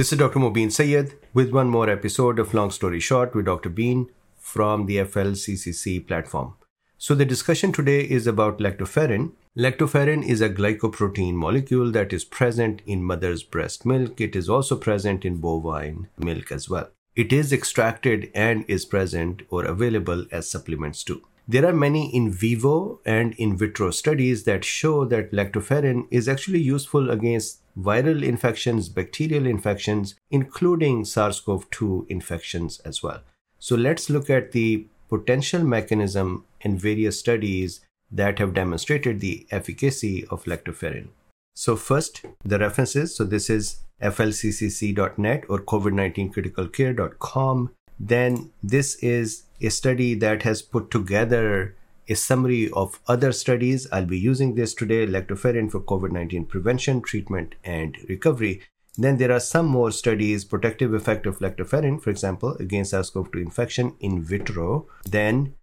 This is Dr. Mobeen Syed with one more episode of Long Story Short with Dr. Been from the FLCCC platform. So, the discussion today is about lactoferrin. Lactoferrin is a glycoprotein molecule that is present in mother's breast milk. It is also present in bovine milk as well. It is extracted and is present or available as supplements too. There are many in vivo and in vitro studies that show that lactoferrin is actually useful against viral infections, bacterial infections, including SARS CoV 2 infections as well. So let's look at the potential mechanism in various studies that have demonstrated the efficacy of lactoferrin. So, first, the references. So, this is flccc.net or covid19criticalcare.com. Then, this is a study that has put together a summary of other studies. I'll be using this today lactoferrin for COVID 19 prevention, treatment, and recovery. Then there are some more studies, protective effect of lactoferrin, for example, against SARS-CoV-2 infection in vitro. Then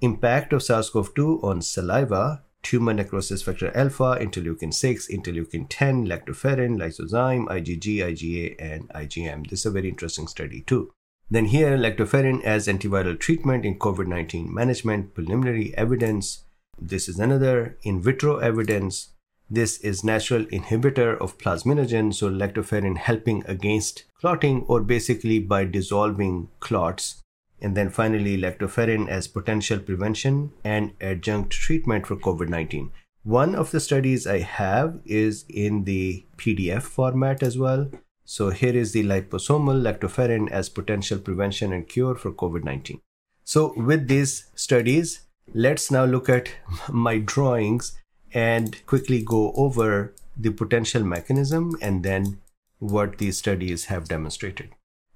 impact of SARS-CoV-2 on saliva, tumor necrosis factor alpha, interleukin 6, interleukin 10, lactoferrin, lysozyme, IgG, IgA, and IgM. This is a very interesting study too. Then here, lactoferrin as antiviral treatment in COVID-19 management, preliminary evidence. This is another in vitro evidence. This is natural inhibitor of plasminogen, so lactoferrin helping against clotting or basically by dissolving clots. And then finally, lactoferrin as potential prevention and adjunct treatment for COVID-19. One of the studies I have is in the PDF format as well. So here is the liposomal lactoferrin as potential prevention and cure for COVID-19. So with these studies, let's now look at my drawings and quickly go over the potential mechanism and then what these studies have demonstrated.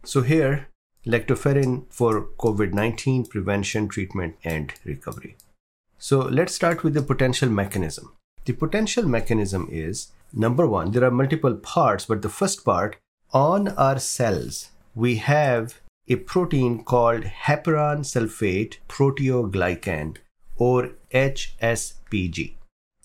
So here, lactoferrin for COVID-19 prevention, treatment, and recovery. So let's start with the potential mechanism. The potential mechanism is number one, there are multiple parts, but the first part on our cells, we have a protein called heparan sulfate proteoglycan or HSPG.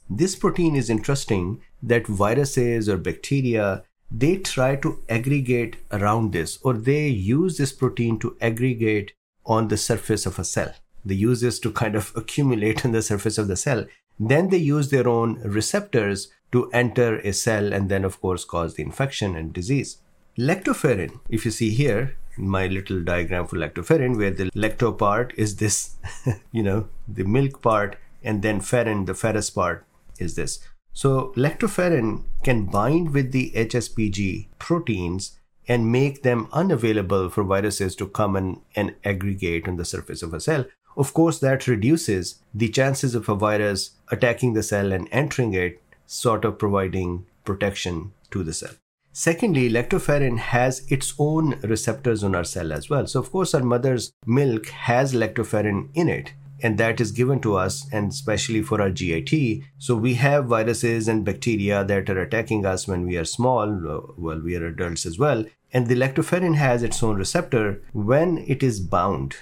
This protein is interesting that viruses or bacteria they try to aggregate around this or they use this protein to aggregate on the surface of a cell. They use this to kind of accumulate on the surface of the cell. Then they use their own receptors to enter a cell and then, of course, cause the infection and disease. Lactoferrin, if you see here, in my little diagram for lactoferrin, where the lacto part is this, you know, the milk part, and then ferrin, the ferrous part, is this. So, lactoferrin can bind with the HSPG proteins and make them unavailable for viruses to come and, and aggregate on the surface of a cell. Of course, that reduces the chances of a virus attacking the cell and entering it, sort of providing protection to the cell. Secondly, lactoferrin has its own receptors on our cell as well. So, of course, our mother's milk has lactoferrin in it, and that is given to us, and especially for our GIT. So, we have viruses and bacteria that are attacking us when we are small, uh, well, we are adults as well. And the lactoferrin has its own receptor. When it is bound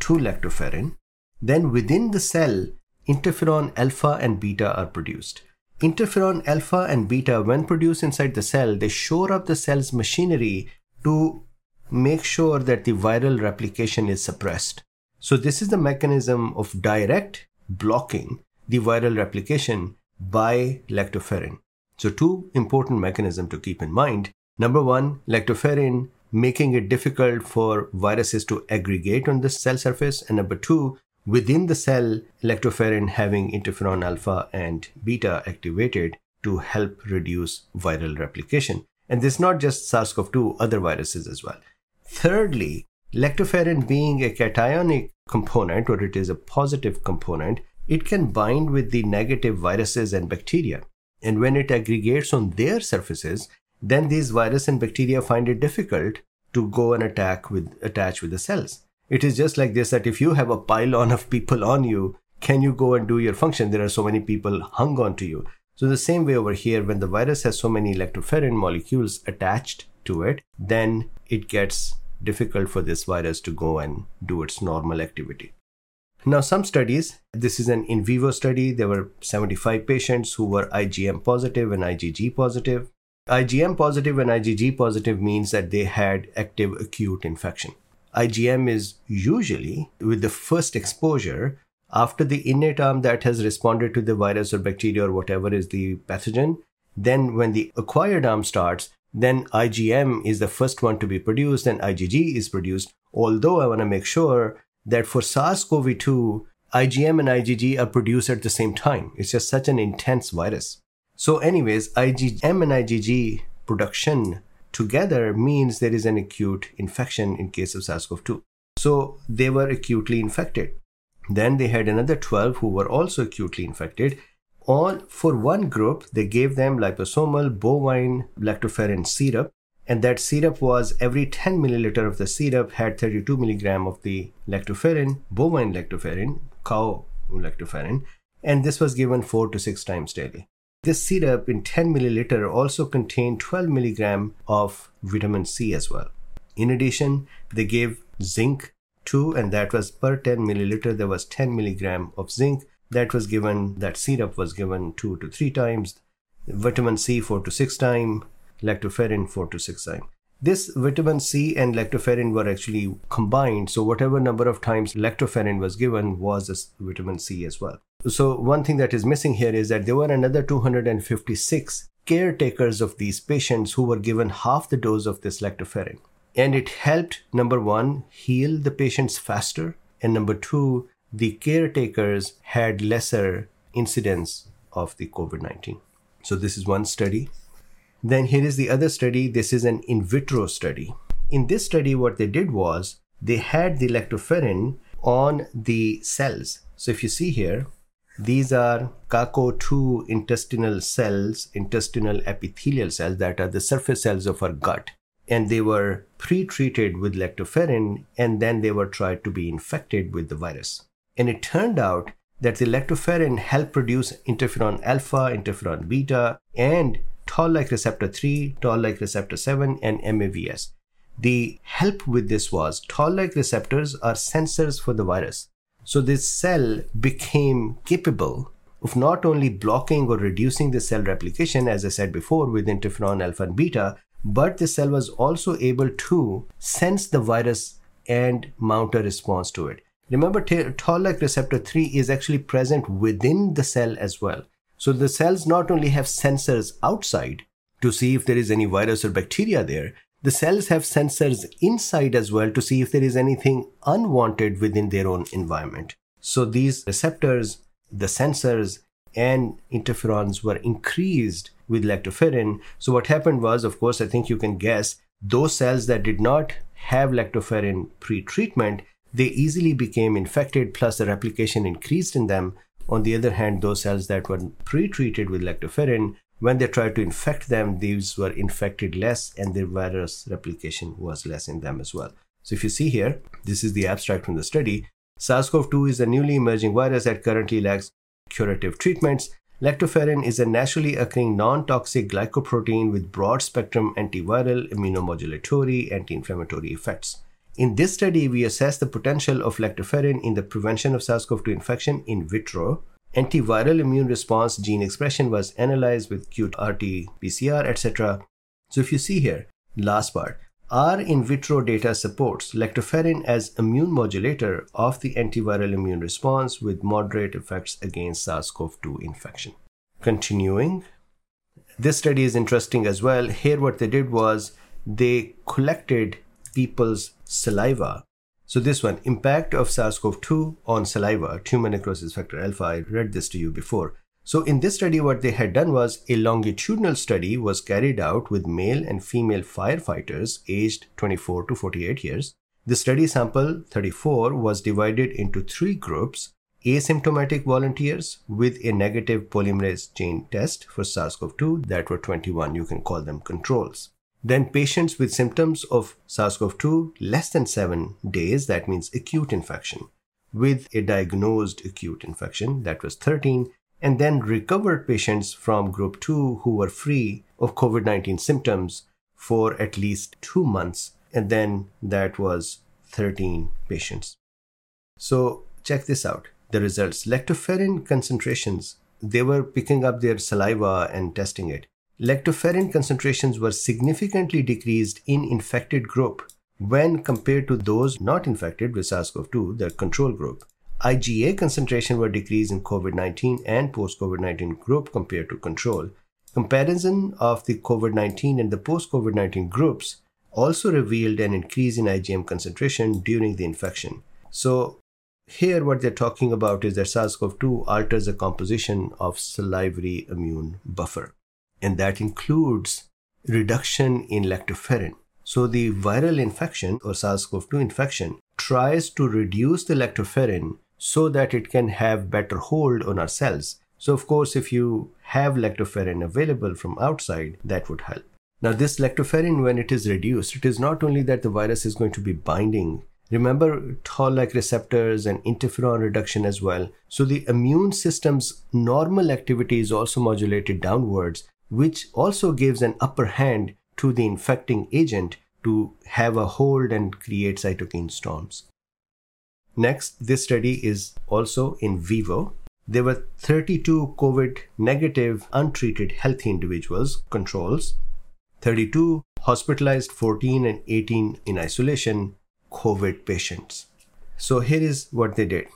to lactoferrin, then within the cell, interferon alpha and beta are produced. Interferon alpha and beta, when produced inside the cell, they shore up the cell's machinery to make sure that the viral replication is suppressed. So, this is the mechanism of direct blocking the viral replication by lactoferrin. So, two important mechanisms to keep in mind. Number one, lactoferrin making it difficult for viruses to aggregate on the cell surface. And number two, within the cell, lactoferrin having interferon alpha and beta activated to help reduce viral replication. And this is not just SARS CoV 2, other viruses as well. Thirdly, lactoferrin being a cationic component, or it is a positive component, it can bind with the negative viruses and bacteria. And when it aggregates on their surfaces, then these virus and bacteria find it difficult to go and attack with attach with the cells. It is just like this that if you have a pylon of people on you, can you go and do your function? There are so many people hung on to you. So the same way over here, when the virus has so many lactoferrin molecules attached to it, then it gets difficult for this virus to go and do its normal activity. Now, some studies, this is an in vivo study. There were 75 patients who were IgM positive and IgG positive. IgM positive and IgG positive means that they had active acute infection. IgM is usually with the first exposure after the innate arm that has responded to the virus or bacteria or whatever is the pathogen. Then, when the acquired arm starts, then IgM is the first one to be produced and IgG is produced. Although I want to make sure that for SARS CoV 2, IgM and IgG are produced at the same time. It's just such an intense virus. So, anyways, IgM and IgG production together means there is an acute infection in case of SARS CoV 2. So, they were acutely infected. Then they had another 12 who were also acutely infected. All for one group, they gave them liposomal bovine lactoferrin syrup, and that syrup was every 10 milliliter of the syrup had 32 milligram of the lactoferrin, bovine lactoferrin, cow lactoferrin, and this was given four to six times daily. This syrup in 10 milliliter also contained 12 milligram of vitamin C as well. In addition, they gave zinc too, and that was per 10 milliliter, there was 10 milligram of zinc. That was given, that syrup was given two to three times, vitamin C four to six times, lactoferrin four to six times. This vitamin C and lactoferrin were actually combined, so whatever number of times lactoferrin was given was this vitamin C as well. So, one thing that is missing here is that there were another 256 caretakers of these patients who were given half the dose of this lactoferrin. And it helped, number one, heal the patients faster, and number two, the caretakers had lesser incidence of the COVID 19. So, this is one study. Then here is the other study. This is an in vitro study. In this study, what they did was they had the lactoferrin on the cells. So if you see here, these are CACO2 intestinal cells, intestinal epithelial cells that are the surface cells of our gut. And they were pre treated with lactoferrin and then they were tried to be infected with the virus. And it turned out that the lactoferrin helped produce interferon alpha, interferon beta, and toll like receptor 3, toll like receptor 7, and MAVS. The help with this was toll like receptors are sensors for the virus. So this cell became capable of not only blocking or reducing the cell replication, as I said before, with interferon alpha and beta, but the cell was also able to sense the virus and mount a response to it. Remember, toll like receptor 3 is actually present within the cell as well. So the cells not only have sensors outside to see if there is any virus or bacteria there, the cells have sensors inside as well to see if there is anything unwanted within their own environment. So these receptors, the sensors, and interferons were increased with lactoferrin. So what happened was, of course, I think you can guess, those cells that did not have lactoferrin pre-treatment, they easily became infected, plus the replication increased in them. On the other hand, those cells that were pre treated with lactoferrin, when they tried to infect them, these were infected less and their virus replication was less in them as well. So, if you see here, this is the abstract from the study. SARS CoV 2 is a newly emerging virus that currently lacks curative treatments. Lactoferrin is a naturally occurring non toxic glycoprotein with broad spectrum antiviral, immunomodulatory, anti inflammatory effects. In this study, we assessed the potential of lactoferrin in the prevention of SARS CoV 2 infection in vitro. Antiviral immune response gene expression was analyzed with qRT PCR, etc. So, if you see here, last part, our in vitro data supports lactoferrin as immune modulator of the antiviral immune response with moderate effects against SARS CoV 2 infection. Continuing, this study is interesting as well. Here, what they did was they collected people's saliva. So this one, impact of SARS-CoV-2 on saliva, tumor necrosis factor alpha. I read this to you before. So in this study, what they had done was a longitudinal study was carried out with male and female firefighters aged 24 to 48 years. The study sample 34 was divided into three groups asymptomatic volunteers with a negative polymerase chain test for SARS CoV 2, that were 21, you can call them controls. Then patients with symptoms of SARS-CoV-2 less than 7 days, that means acute infection, with a diagnosed acute infection, that was 13, and then recovered patients from group 2 who were free of COVID-19 symptoms for at least 2 months, and then that was 13 patients. So check this out. The results lactoferrin concentrations, they were picking up their saliva and testing it lactoferrin concentrations were significantly decreased in infected group when compared to those not infected with SARS-CoV-2, the control group. IgA concentration were decreased in COVID-19 and post-COVID-19 group compared to control. Comparison of the COVID-19 and the post-COVID-19 groups also revealed an increase in IgM concentration during the infection. So here what they're talking about is that SARS-CoV-2 alters the composition of salivary immune buffer. And that includes reduction in lactoferrin. So the viral infection or SARS-CoV-2 infection tries to reduce the lactoferrin so that it can have better hold on our cells. So of course, if you have lactoferrin available from outside, that would help. Now this lactoferrin, when it is reduced, it is not only that the virus is going to be binding Remember toll-like receptors and interferon reduction as well. So the immune system's normal activity is also modulated downwards, which also gives an upper hand to the infecting agent to have a hold and create cytokine storms. Next, this study is also in vivo. There were 32 COVID negative untreated healthy individuals, controls, 32 hospitalized, 14 and 18 in isolation, COVID patients. So here is what they did.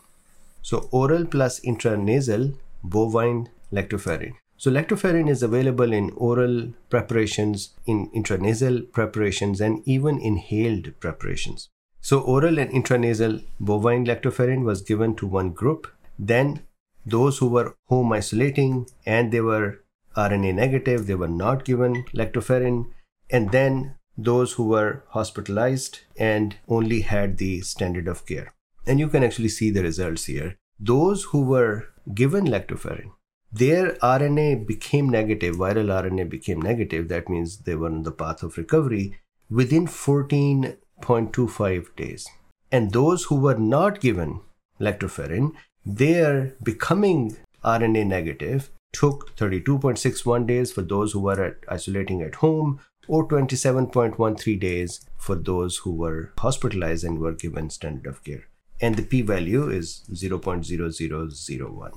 So oral plus intranasal bovine lactoferrin. So lactoferrin is available in oral preparations, in intranasal preparations, and even inhaled preparations. So oral and intranasal bovine lactoferrin was given to one group. Then those who were home isolating and they were RNA negative, they were not given lactoferrin. And then those who were hospitalized and only had the standard of care. And you can actually see the results here. Those who were given lactoferrin, their RNA became negative, viral RNA became negative. That means they were on the path of recovery within 14.25 days. And those who were not given lactoferrin, their becoming RNA negative took 32.61 days for those who were at isolating at home or 27.13 days for those who were hospitalized and were given standard of care. And the p value is 0.0001.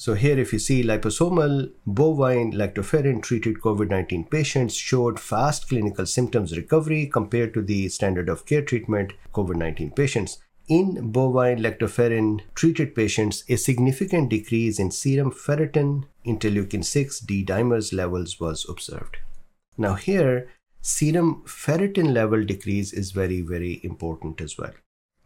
So here if you see liposomal bovine lactoferrin treated COVID-19 patients showed fast clinical symptoms recovery compared to the standard of care treatment COVID-19 patients. In bovine lactoferrin treated patients, a significant decrease in serum ferritin, interleukin 6 D dimers levels was observed. Now, here, serum ferritin level decrease is very, very important as well.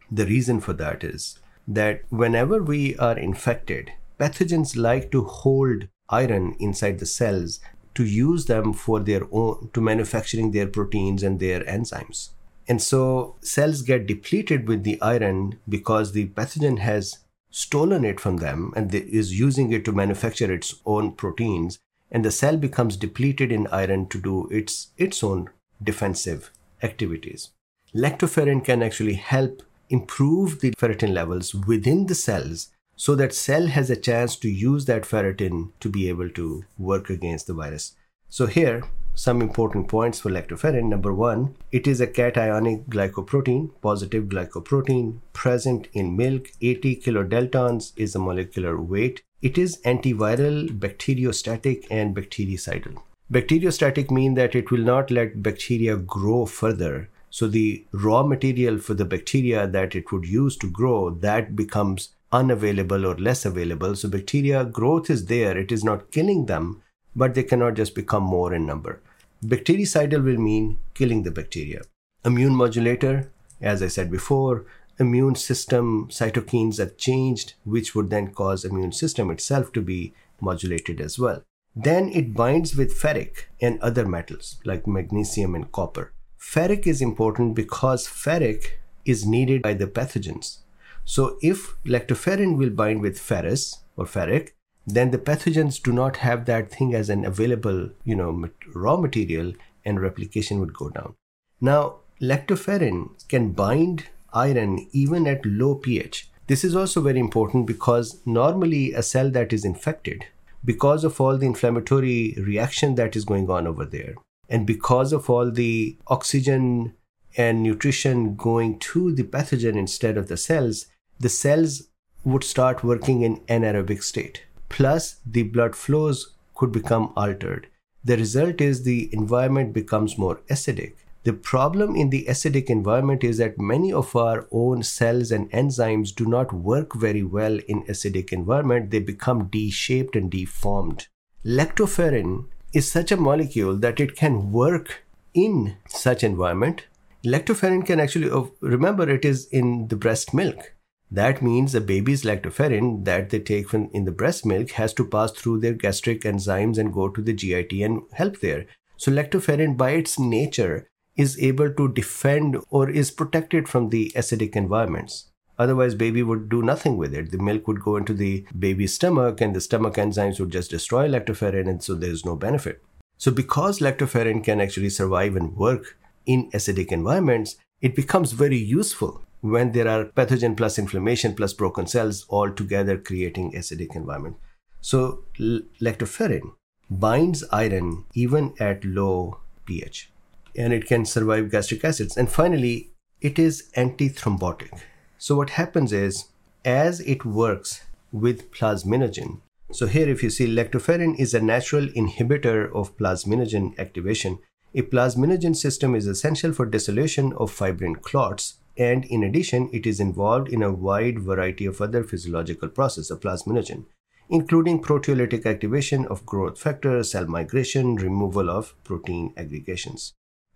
The reason for that is that whenever we are infected, pathogens like to hold iron inside the cells to use them for their own, to manufacturing their proteins and their enzymes. And so cells get depleted with the iron because the pathogen has stolen it from them and is using it to manufacture its own proteins and the cell becomes depleted in iron to do its, its own defensive activities. Lactoferrin can actually help improve the ferritin levels within the cells so that cell has a chance to use that ferritin to be able to work against the virus. So here, some important points for lactoferrin. Number one, it is a cationic glycoprotein, positive glycoprotein present in milk. 80 kilodaltons is the molecular weight. It is antiviral, bacteriostatic, and bactericidal. Bacteriostatic mean that it will not let bacteria grow further. So the raw material for the bacteria that it would use to grow, that becomes unavailable or less available. So bacteria growth is there. It is not killing them, but they cannot just become more in number. Bactericidal will mean killing the bacteria. Immune modulator, as I said before, immune system cytokines are changed, which would then cause immune system itself to be modulated as well. Then it binds with ferric and other metals like magnesium and copper. Ferric is important because ferric is needed by the pathogens. So if lactoferrin will bind with ferrous or ferric, then the pathogens do not have that thing as an available, you know, raw material and replication would go down. Now, lactoferrin can bind iron even at low pH. This is also very important because normally a cell that is infected, because of all the inflammatory reaction that is going on over there, and because of all the oxygen and nutrition going to the pathogen instead of the cells, the cells would start working in anaerobic state. Plus, the blood flows could become altered. the result is the environment becomes more acidic. The problem in the acidic environment is that many of our own cells and enzymes do not work very well in acidic environment. They become D-shaped and deformed. Lactoferrin is such a molecule that it can work in such environment. Lactoferrin can actually oh, remember it is in the breast milk. That means a baby's lactoferrin that they take from in the breast milk has to pass through their gastric enzymes and go to the GIT and help there. So lactoferrin by its nature is able to defend or is protected from the acidic environments. Otherwise, baby would do nothing with it. The milk would go into the baby's stomach, and the stomach enzymes would just destroy lactoferrin, and so there's no benefit. So, because lactoferrin can actually survive and work in acidic environments, it becomes very useful when there are pathogen plus inflammation plus broken cells all together creating acidic environment. So, lactoferrin binds iron even at low pH, and it can survive gastric acids. And finally, it is antithrombotic so what happens is as it works with plasminogen, so here if you see lactoferrin is a natural inhibitor of plasminogen activation. A plasminogen system is essential for dissolution of fibrin clots and in addition it is involved in a wide variety of other physiological processes of plasminogen including proteolytic activation of growth factors, cell migration, removal of protein aggregations.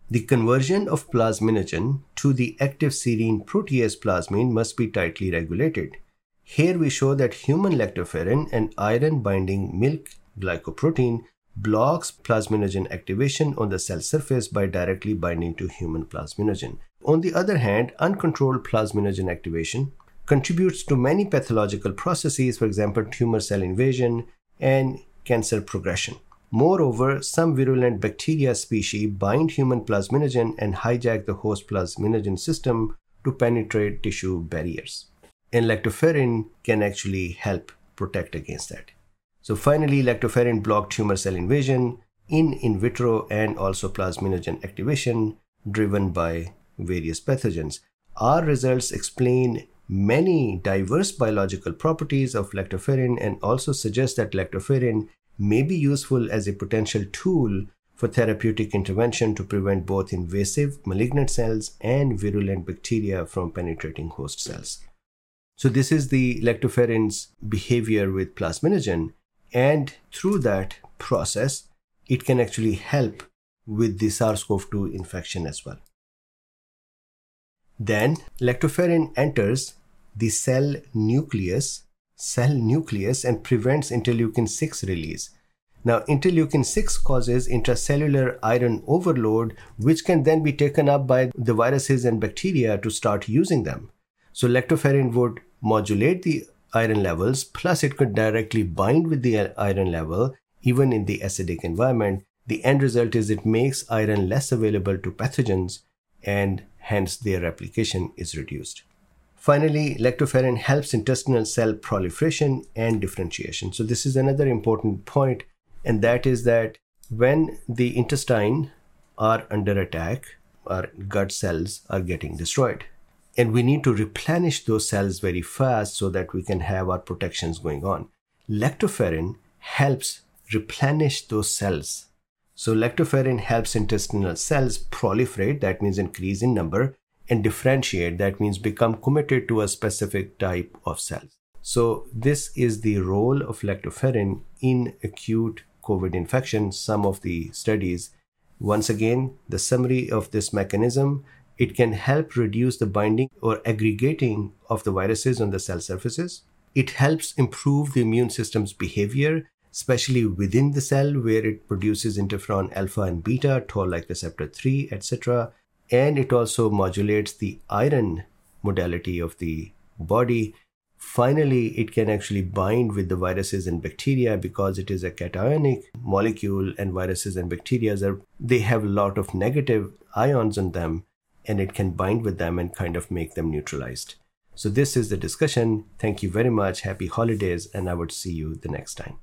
The conversion of plasminogen to the active serine protease plasmin must be tightly regulated. Here we show that human lactoferrin, an iron binding milk glycoprotein, blocks plasminogen activation on the cell surface by directly binding to human plasminogen. On the other hand, uncontrolled plasminogen activation contributes to many pathological processes, for example, tumor cell invasion and cancer progression. Moreover, some virulent bacteria species bind human plasminogen and hijack the host plasminogen system to penetrate tissue barriers. And lactoferrin can actually help protect against that. So finally, lactoferrin blocked tumor cell invasion in in vitro and also plasminogen activation driven by various pathogens. Our results explain many diverse biological properties of lactoferrin and also suggest that lactoferrin may be useful as a potential tool for therapeutic intervention to prevent both invasive malignant cells and virulent bacteria from penetrating host cells. So, this is the lactoferrin's behavior with plasminogen, and through that process, it can actually help with the SARS CoV 2 infection as well. Then, lactoferrin enters the cell nucleus cell nucleus and prevents interleukin 6 release. Now, interleukin 6 causes intracellular iron overload, which can then be taken up by the viruses and bacteria to start using them. So, lactoferrin would modulate the iron levels, plus, it could directly bind with the iron level, even in the acidic environment. The end result is it makes iron less available to pathogens, and hence their replication is reduced. Finally, lactoferrin helps intestinal cell proliferation and differentiation. So, this is another important point, and that is that when the intestine are under attack, our gut cells are getting destroyed. And we need to replenish those cells very fast so that we can have our protections going on. Lactoferrin helps replenish those cells. So, lactoferrin helps intestinal cells proliferate, that means increase in number, and differentiate. That means become committed to a specific type of cells. So, this is the role of lactoferrin in acute COVID infection. Some of the studies, once again, the summary of this mechanism it can help reduce the binding or aggregating of the viruses on the cell surfaces. It helps improve the immune system's behavior, especially within the cell where it produces interferon alpha and beta, toll like receptor 3, etc and it also modulates the iron modality of the body. Finally, it can actually bind with the viruses and bacteria because it is a cationic molecule, and viruses and bacteria are they have a lot of negative ions on them, and it can bind with them and kind of make them neutralized. So this is the discussion. Thank you very much. Happy holidays, and I would see you the next time.